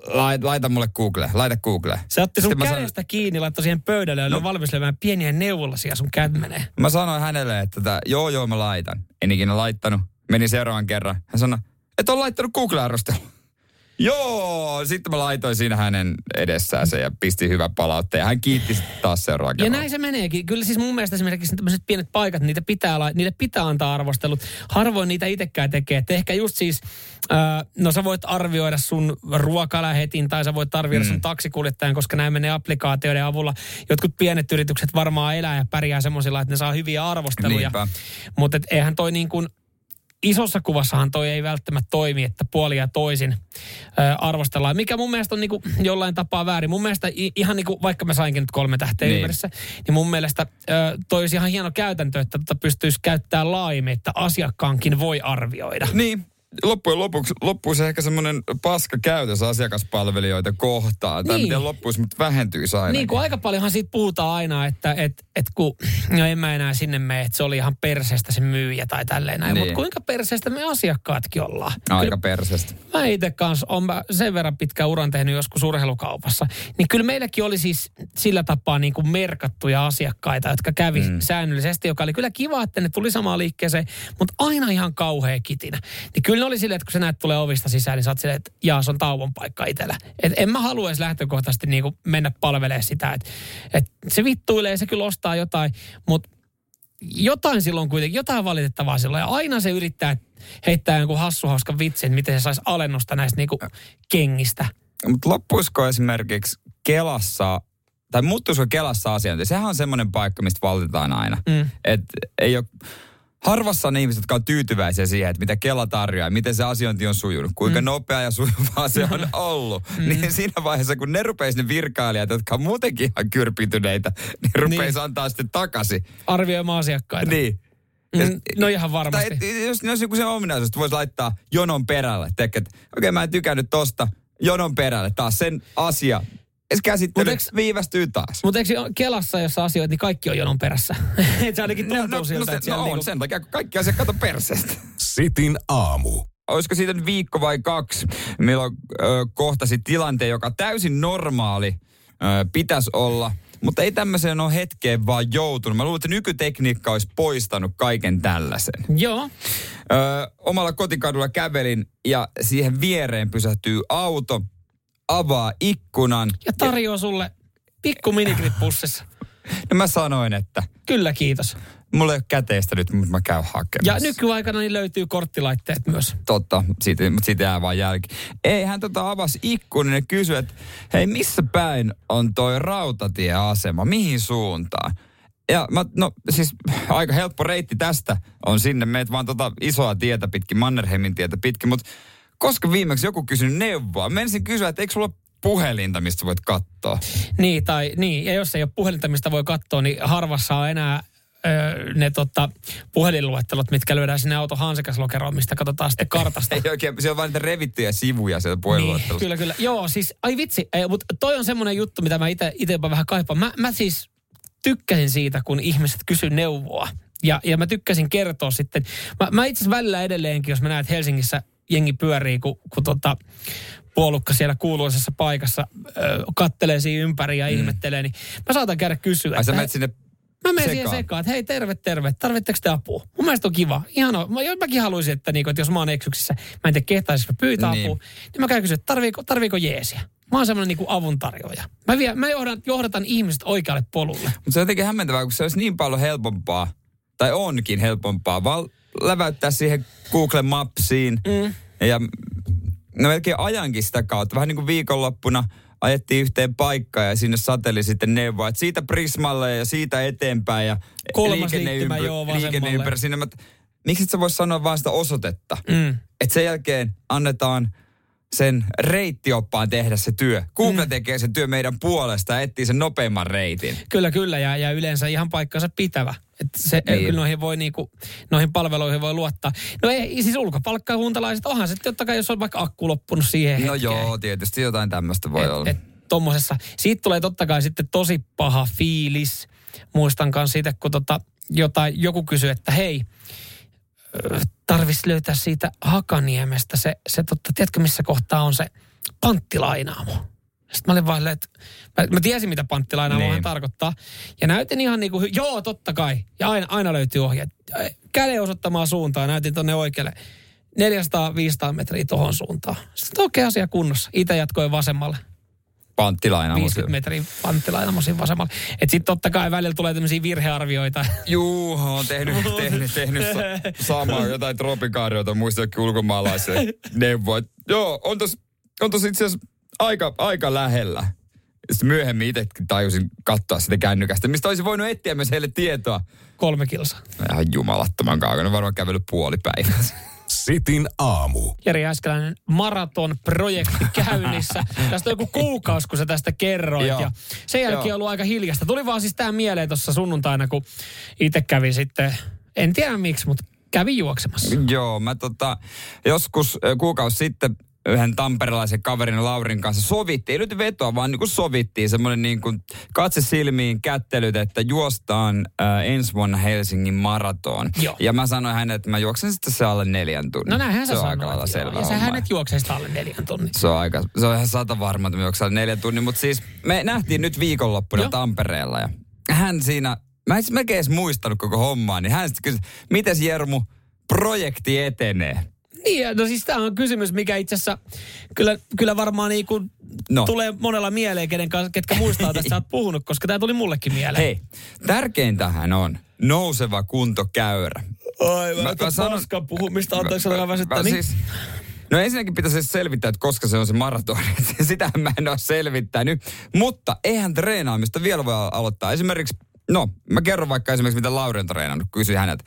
laita, laita mulle Google, laita Google. Se otti sun Sitten kädestä kiinni, laittoi siihen pöydälle ja oli valmis lyömään pieniä neuvolasia sun kämmeneen. Mä sanoin hänelle, että tää, joo joo mä laitan. En ikinä laittanut. Menin seuraavan kerran. Hän sanoi, että on laittanut Google-arvostelun. Joo, sitten mä laitoin siinä hänen edessään se ja pisti hyvä palautteen. Ja hän kiitti taas seuraavan Ja näin se meneekin. Kyllä siis mun mielestä esimerkiksi tämmöiset pienet paikat, niitä pitää, lai- niille pitää antaa arvostelut. Harvoin niitä itsekään tekee. Et ehkä just siis, äh, no sä voit arvioida sun ruokalähetin tai sä voit arvioida mm. sun taksikuljettajan, koska näin menee applikaatioiden avulla. Jotkut pienet yritykset varmaan elää ja pärjää semmoisilla, että ne saa hyviä arvosteluja. Mutta eihän toi niin kuin, isossa kuvassahan toi ei välttämättä toimi, että puoli ja toisin ö, arvostellaan. Mikä mun mielestä on niinku jollain tapaa väärin. Mun mielestä ihan niinku, vaikka mä sainkin nyt kolme tähteä niin. ympärissä, niin mun mielestä ö, toi olisi ihan hieno käytäntö, että tota pystyisi käyttämään laajemmin, että asiakkaankin voi arvioida. Niin, loppujen lopuksi loppuisi ehkä semmoinen paska käytös asiakaspalvelijoita kohtaan. Tai Niin. miten loppuisi, mutta vähentyisi aina. Niin kuin aika paljonhan siitä puhutaan aina, että et, et kun, no en mä enää sinne mene, että se oli ihan perseestä se myyjä tai tälleen näin. Niin. Mutta kuinka perseestä me asiakkaatkin ollaan? Aika persestä. Mä itse kanssa on sen verran pitkä uran tehnyt joskus urheilukaupassa. Niin kyllä meilläkin oli siis sillä tapaa niin kuin merkattuja asiakkaita, jotka kävi mm. säännöllisesti, joka oli kyllä kiva, että ne tuli samaan liikkeeseen, mutta aina ihan kauhea kitinä. Niin kyllä oli silleen, että kun sä näet tulee ovista sisään, niin sä oot silleen, että jaa, se on tauon paikka itsellä. Et en mä halua edes lähtökohtaisesti niin kuin mennä palvelemaan sitä, että, että se vittuilee, se kyllä ostaa jotain, mutta jotain silloin kuitenkin, jotain valitettavaa silloin. Ja aina se yrittää heittää jonkun hassuhauskan vitsin, että miten se saisi alennusta näistä niinku kengistä. Mutta loppuisiko esimerkiksi Kelassa, tai muuttuisiko Kelassa asiointi? Sehän on semmoinen paikka, mistä valitetaan aina. Mm. Et ei ole, harvassa on ihmiset, jotka on tyytyväisiä siihen, että mitä Kela tarjoaa, miten se asiointi on sujunut, kuinka mm. nopea ja sujuvaa se on (laughs) ollut. Mm. Niin siinä vaiheessa, kun ne rupeisi ne virkailijat, jotka on muutenkin ihan kyrpityneitä, niin rupeisi antaa sitten takaisin. Arvioimaan asiakkaita. Niin. Mm, no ihan Tai varmasti. et, jos, jos joku se ominaisuus, että voisi laittaa jonon perälle. Että okei, okay, mä en tykännyt tosta jonon perälle taas sen asia. Käsittely Mut eks- viivästyy taas. Mutta eikö Kelassa, jossa asioit, niin kaikki on jonon perässä? (laughs) Et se ainakin tuntuu siltä, se, että siellä no on niinku, sen takia, kun kaikki asiat kato perseestä. Sitin aamu. Olisiko siitä nyt viikko vai kaksi, milloin ö, kohtasi tilanteen, joka täysin normaali ö, pitäisi olla, mutta ei tämmöiseen ole hetkeen vaan joutunut. Mä luulen, että nykytekniikka olisi poistanut kaiken tällaisen. Joo, Ö, omalla kotikadulla kävelin ja siihen viereen pysähtyy auto, avaa ikkunan. ja tarjoaa sulle pikku minikrit pussissa. Ja (laughs) mä sanoin, että Kyllä, kiitos. mulla ei ole käteistä nyt, mutta mä käyn hakemassa. Ja nykyaikana niin löytyy korttilaitteet myös. Totta, siitä, mutta siitä jää vaan jälki. Ei, hän tota avasi ikkunan ja kysyi, että hei, missä päin on toi rautatieasema, mihin suuntaan? Ja mä, no siis aika helppo reitti tästä on sinne, meet vaan tota isoa tietä pitkin, Mannerheimin tietä pitkin, mutta koska viimeksi joku kysyi neuvoa, mä ensin kysyä, että eikö sulla puhelinta, mistä voit katsoa? Niin, tai niin, ja jos ei ole puhelinta, mistä voi katsoa, niin harvassa on enää öö, ne tota, puhelinluettelot, mitkä lyödään sinne auto hansikaslokeroon, mistä katsotaan sitten kartasta. (laughs) Ei oikein, siellä on vain niitä revittyjä sivuja sieltä Niin, puhelinluettelosta. kyllä, kyllä. Joo, siis, ai vitsi, mutta toi on semmoinen juttu, mitä mä itse jopa vähän kaipaan. Mä, mä siis tykkäsin siitä, kun ihmiset kysy neuvoa. Ja, ja mä tykkäsin kertoa sitten. Mä, mä itse asiassa välillä edelleenkin, jos mä näen, että Helsingissä jengi pyörii, kun, kun tota, puolukka siellä kuuluisessa paikassa ö, kattelee siinä ympäri ja mm. ihmettelee, niin mä saatan käydä kysyä. Ai sä menet sinne Mä menen siihen sekaan. että hei terve, terve, tarvitteko te apua? Mun mielestä on kiva. Ihan mä, mäkin haluaisin, että, niinku, että jos mä oon eksyksissä, mä en tiedä kehtaisinko mä pyytää Niin. apua, niin mä käyn kysyä, että tarviiko, tarviiko jeesiä? Mä oon semmoinen niinku avun tarjoaja. Mä, vie, mä johdan, johdatan ihmiset oikealle polulle. Mutta se on jotenkin hämmentävää, kun se olisi niin paljon helpompaa, tai onkin helpompaa, vaan läväyttää siihen Google Mapsiin. Mm. Ja no melkein ajankin sitä kautta. Vähän niin kuin viikonloppuna ajettiin yhteen paikkaan ja sinne sateli sitten neuvoa, että siitä Prismalle ja siitä eteenpäin ja Kolmas liikenneympy- liittymä, joo, vasemmalle. liikenneympärä sinne. Mä, miksi et sä vois sanoa vaan sitä osoitetta? Mm. Että sen jälkeen annetaan sen reittioppaan tehdä se työ. Google mm. tekee sen työ meidän puolesta ja etsii sen nopeimman reitin. Kyllä, kyllä, ja, ja yleensä ihan paikkansa pitävä. Et se, Niin. kyllä noihin, voi niinku, noihin palveluihin voi luottaa. No ei, siis ulkopalkkahuuntalaiset, onhan se totta kai, jos on vaikka akku loppunut siihen No hetkeen. joo, tietysti jotain tämmöistä voi olla. et, et, tommosessa. Siitä tulee totta kai sitten tosi paha fiilis. Muistan kanssa siitä, kun tota, jotain, joku kysyi, että hei, ö, tarvis löytää siitä Hakaniemestä se, se totta, tiedätkö missä kohtaa on se panttilainaamo? Sitten mä olin vaan että mä, mä tiesin, mitä panttilainaamo Niin. tarkoittaa. Ja näytin ihan niin kuin, joo, totta kai. Ja aina, aina löytyy ohjeet. Käden osoittamaan suuntaan, näytin tonne oikealle. 400-500 metriä tuohon suuntaan. Sitten okei asia kunnossa. Itse jatkoin vasemmalle. Panttilaina 50 metriä panttilainamo siinä vasemmalle. Et sitten totta kai välillä tulee tämmöisiä virhearvioita. (laughs) Juu, on tehnyt, (laughs) tehnyt, tehnyt sa- samaa jotain tropikaarioita, muista jokin ulkomaalaisia (laughs) neuvoa. Joo, on tos, on tos itse asiassa aika, aika lähellä. Sitten myöhemmin itsekin tajusin katsoa sitä kännykästä, mistä olisi voinut etsiä myös heille tietoa. Kolme kilsaa. Ihan jumalattoman kaukana, varmaan kävellyt puoli päivää. Sitin aamu. Jari Äskeläinen maraton-projekti (laughs) käynnissä. Tästä on joku kuukausi, kun sä tästä kerroit. Joo. Ja sen jälkeen Joo. on ollut aika hiljasta. Tuli vaan siis tää mieleen tuossa sunnuntaina, kun itse kävin sitten, en tiedä miksi, mutta kävin juoksemassa. Joo, mä tota, joskus kuukausi sitten yhden tamperelaisen kaverin Laurin kanssa sovittiin, ei nyt vetoa, vaan niin kuin sovittiin semmoinen niin kuin katse silmiin kättelyt, että juostaan äh, ensi vuonna Helsingin maraton. Joo. Ja mä sanoin hänelle, että mä juoksen sitten se alle neljän tunnin. No näinhän se on aika lailla selvä Ja sä hänet juoksee sitä alle neljän tunnin. Se on, aika, se on ihan sata varma, että me juoksen alle neljän tunnin, mutta siis me nähtiin nyt viikonloppuna Joo. Tampereella ja hän siinä, mä en siis melkein edes muistanut koko hommaa, niin hän sitten kysyi, mites Jermu, projekti etenee? Niin, no siis tämä on kysymys, mikä itse asiassa kyllä, kyllä varmaan niin kuin No. tulee monella mieleen, kenen kanssa, ketkä muistaa tästä sä oot puhunut, koska tämä tuli mullekin mieleen. Hei, tärkeintähän on nouseva kuntokäyrä. Ai, Mä- mä sanon- sanon, puhumista, anteeksi, alkaa väsyttää. Mä Niin? Siis, no ensinnäkin pitäisi selvittää, että koska se on se maraton. (laughs) Sitähän mä en ole selvittänyt. Mutta eihän treenaamista vielä voi aloittaa. Esimerkiksi, no mä kerron vaikka esimerkiksi, mitä Lauri on treenannut. Kysyin häneltä.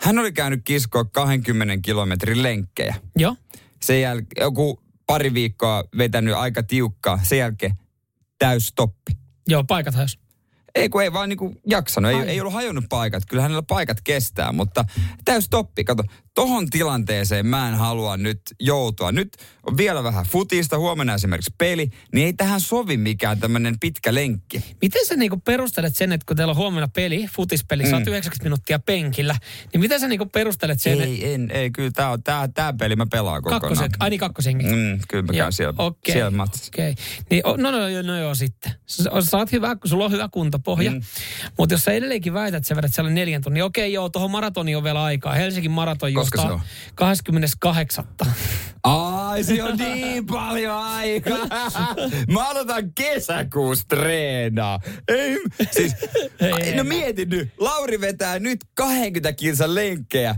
Hän oli käynyt kiskoa 20 kilometrin lenkkejä. Joo. Sen jälkeen joku pari viikkoa vetänyt aika tiukkaa. Sen jälkeen täystoppi. Joo, paikat hajos. Ei kun ei vaan niinku jaksanut, ei, Ai. ei ollut hajonnut paikat. Kyllä hänellä paikat kestää, mutta täys toppi. Kato, tohon tilanteeseen mä en halua nyt joutua. Nyt on vielä vähän futista, huomenna esimerkiksi peli, niin ei tähän sovi mikään tämmöinen pitkä lenkki. Miten sä niinku perustelet sen, että kun teillä on huomenna peli, futispeli, mm. sä oot 90 minuuttia penkillä, niin miten sä niinku perustelet sen, Ei, en, ei, kyllä tää, on, tää, tää peli mä pelaan kokonaan. kakkosen, ai niin kakkosenkin? Mm, kyllä mä käyn siellä, okei, siellä matsissa. Okei. Niin, o- no, no, no, no joo sitten. Sä, sä oot hyvä, kun sulla on hyvä kuntopohja. Mm. Mutta jos sä edelleenkin väität, että sä vedät siellä neljän tunnin, okei joo, tuohon maratoniin on vielä aikaa. Helsingin maraton Koska se on? 28. Ai, se on niin paljon aikaa. Mä aloitan kesäkuussa treenaa. Ei, siis, Ei, no ei. mietin nyt, Lauri vetää nyt 20 kilsan lenkkejä.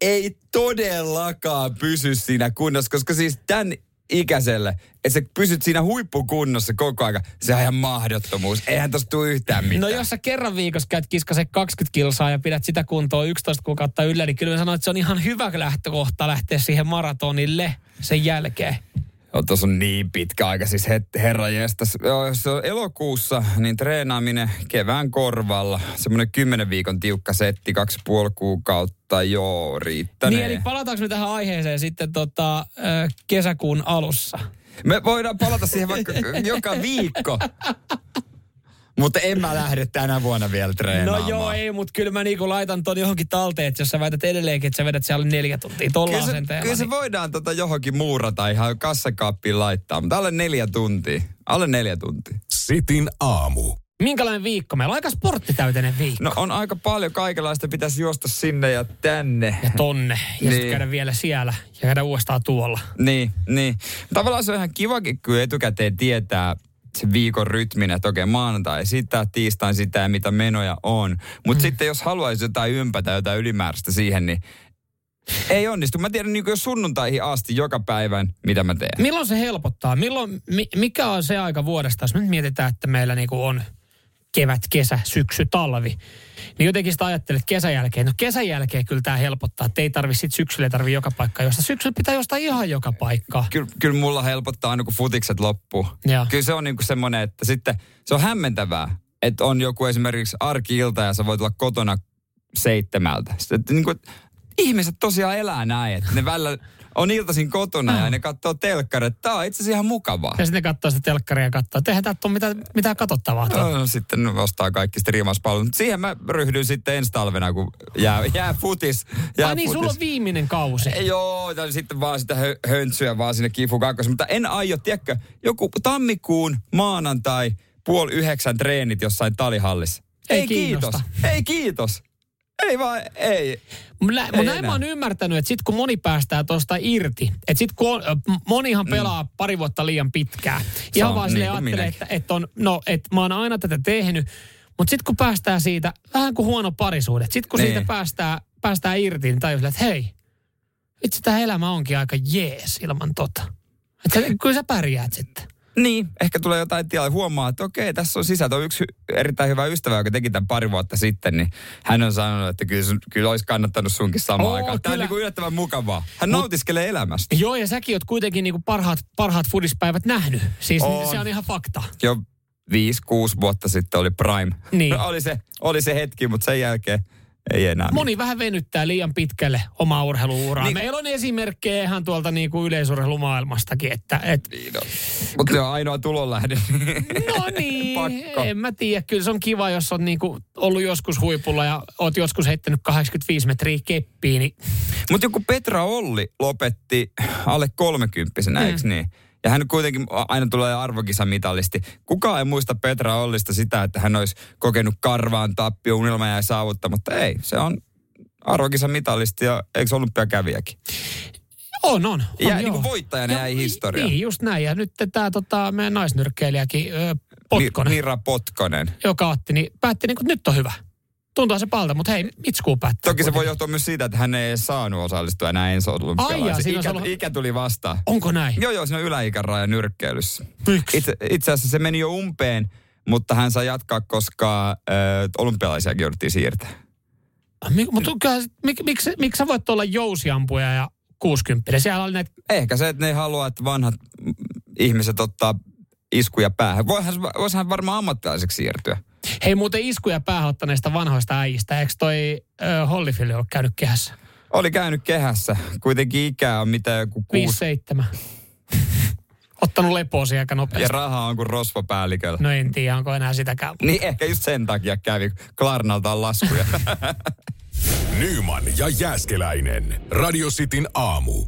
Ei todellakaan pysy siinä kunnossa, koska siis tämän ikäiselle, että sä pysyt siinä huippukunnossa koko aika, se on ihan mahdottomuus. Eihän tosta tule yhtään mitään. No jos sä kerran viikossa käyt kiskase 20 kilsaa ja pidät sitä kuntoa 11 kuukautta yllä, niin kyllä mä sanoin, että se on ihan hyvä lähtökohta lähteä siihen maratonille sen jälkeen. Joo, tuossa on niin pitkä aika, siis herra jestas. Jos on elokuussa, niin treenaaminen kevään korvalla. Semmoinen kymmenen viikon tiukka setti, kaksi puoli kuukautta, joo, riittänee. Niin eli palataanko me tähän aiheeseen sitten tota, kesäkuun alussa? Me voidaan palata siihen vaikka joka viikko. Mutta en mä lähde tänä vuonna vielä No treenaamaan. joo, ei, mutta kyllä mä niinku laitan ton johonkin talteen, että jos sä väität edelleenkin, että sä vedät siellä neljä tuntia tolla Kyllä se, asenteella. kyllä se niin- voidaan tota johonkin muurata ihan kassakaappiin laittaa, mutta alle neljä tuntia. Alle neljä tuntia. Sitin aamu. Minkälainen viikko? Meillä on aika sporttitäyteinen viikko. No on aika paljon kaikenlaista, pitäisi juosta sinne ja tänne. Ja tonne. Ja niin. Sitten käydä vielä siellä ja käydä uudestaan tuolla. Niin, niin. Tavallaan se on ihan kivakin, kun etukäteen tietää viikon rytmin, että okei maanantai sitä, tiistain sitä ja mitä menoja on. Mutta mm. sitten jos haluaisi jotain ympätä, jotain ylimääräistä siihen, niin ei onnistu. Mä tiedän niin jos sunnuntaihin asti joka päivän, mitä mä teen. Milloin se helpottaa? Milloin, mi, mikä on se aika vuodesta, jos me nyt mietitään, että meillä niinku on kevät, kesä, syksy, talvi. Niin jotenkin sitä ajattelet kesän jälkeen. No kesän jälkeen kyllä tämä helpottaa, että ei tarvi sit syksyllä ei tarvi joka paikka josta. Syksyllä pitää jostain ihan joka paikkaa. Kyllä, kyllä mulla helpottaa aina, kun futikset loppuu. Joo. Kyllä se on niin semmoinen, että sitten se on hämmentävää, että on joku esimerkiksi arki-ilta ja sä voit olla kotona seitsemältä. Sitten, että niin kuin, ihmiset tosiaan elää näin, että ne välillä on iltaisin kotona ja ne katsoo telkkaria. Tämä on itse asiassa ihan mukavaa. Ja sitten ne katsoo sitä telkkaria ja katsoo, että eihän täältä ole mitään, mitään katsottavaa. tuolla. No, sitten ostaa kaikki striimauspalvelut. Mutta Siihen mä ryhdyn sitten ensi talvena, kun jää, jää futis. Jää Ai niin, futis. sulla on viimeinen kausi. Ei, Joo, tai sitten vaan sitä hö, höntsyä vaan sinne kifu kakkoseen. Mutta en aio, tiedätkö, joku tammikuun maanantai puoli yhdeksän treenit jossain talihallissa. Ei Ei, kiitos. Ei kiitos. Ei vaan, ei. Nä, mut näin mä oon ymmärtänyt, että sit kun moni päästää tuosta irti, että sit kun on, monihan pelaa pari vuotta liian pitkään. Ihan on vaan niin ajattelee, että, että, on, no, että mä oon aina tätä tehnyt, mutta sitten kun päästään siitä, vähän kuin huono parisuhde, sitten kun Niin. siitä päästään, päästään irti, niin tajus, että hei, itse tämä elämä onkin aika jees ilman tota. Että kyllä sä pärjäät sitten. Niin, ehkä tulee jotain tilaa. Huomaa, että okei, tässä on sisältö. On yksi erittäin hyvä ystävä, joka teki tämän pari vuotta sitten, niin hän on sanonut, että kyllä, sun, kyllä olisi kannattanut sunkin samaan Oo, aikaan. Tämä on niin kuin yllättävän mukavaa. Hän nautiskelee elämästä. Joo, ja säkin oot kuitenkin niinku parhaat, parhaat fudispäivät nähnyt. Siis On. se on ihan fakta. jo viisi, kuusi vuotta sitten oli Prime. Niin. (laughs) oli, se, oli se hetki, mutta sen jälkeen ei enää. Moni vähän venyttää liian pitkälle omaa urheiluuraa. Niin. Niin. Meillä on esimerkkejä ihan tuolta niinku yleisurheilumaailmastakin, että et, Mutta se on ainoa tulonlähde. no niin, (laughs) Pakko. en mä tiedä. Kyllä se on kiva, jos on niinku ollut joskus huipulla ja oot joskus heittänyt 85 metriä keppiin, niin Mutta joku Petra Olli lopetti alle kolmekymppisenä, mm. eikö niin? Ja hän kuitenkin aina tulee arvokisamitalisti. Kukaan ei muista Petra Ollista sitä, että hän olisi kokenut karvaan tappio, unelma jäi saavuttamatta. Ei, se on arvokisamitalisti ja eikö olympiakävijäkin? on, on. on Ja joo. niin kuin voittajana jäi historiaan. Niin, just näin. Ja nyt tämä tota, meidän naisnyrkkeilijäkin, Potkonen, Mira Potkonen. joka otti, niin päätti, niin, että nyt on hyvä. Tuntuu se palta, mutta hei, Mitskuu päättää. Toki se voi johtua myös siitä, että hän ei saanut osallistua enää ensi olympialaisiin. Ikä, ollut- ikä tuli vastaan. Onko näin? Joo, joo, siinä on yläikäraja nyrkkeilyssä. Miksi? Itse, itse asiassa se meni jo umpeen, mutta hän sai jatkaa, koska äh, olympialaisiakin jouduttiin siirtää. Mik, mutta mik, miksi, miksi sä voit olla jousiampuja ja 60? Siellä oli näitä, Ehkä se, että ne ei halua, että vanhat ihmiset ottaa iskuja päähän. Voihan, voisihan varmaan ammattilaiseksi siirtyä. Hei muuten iskuja päähottaneista vanhoista äijistä. Eikö toi ö, Holyfield ole käynyt kehässä? Oli käynyt kehässä. Kuitenkin ikää on mitä joku kuusi. 5-7. (laughs) Ottanut lepoosi aika Ja nopeasti. rahaa on kuin rosvopäälliköllä. No en tiedä, onko enää sitäkään. Niin ehkä just sen takia kävi. Klarnalta on laskuja. (laughs) Nyman ja Jääskeläinen. Radio Cityn aamu.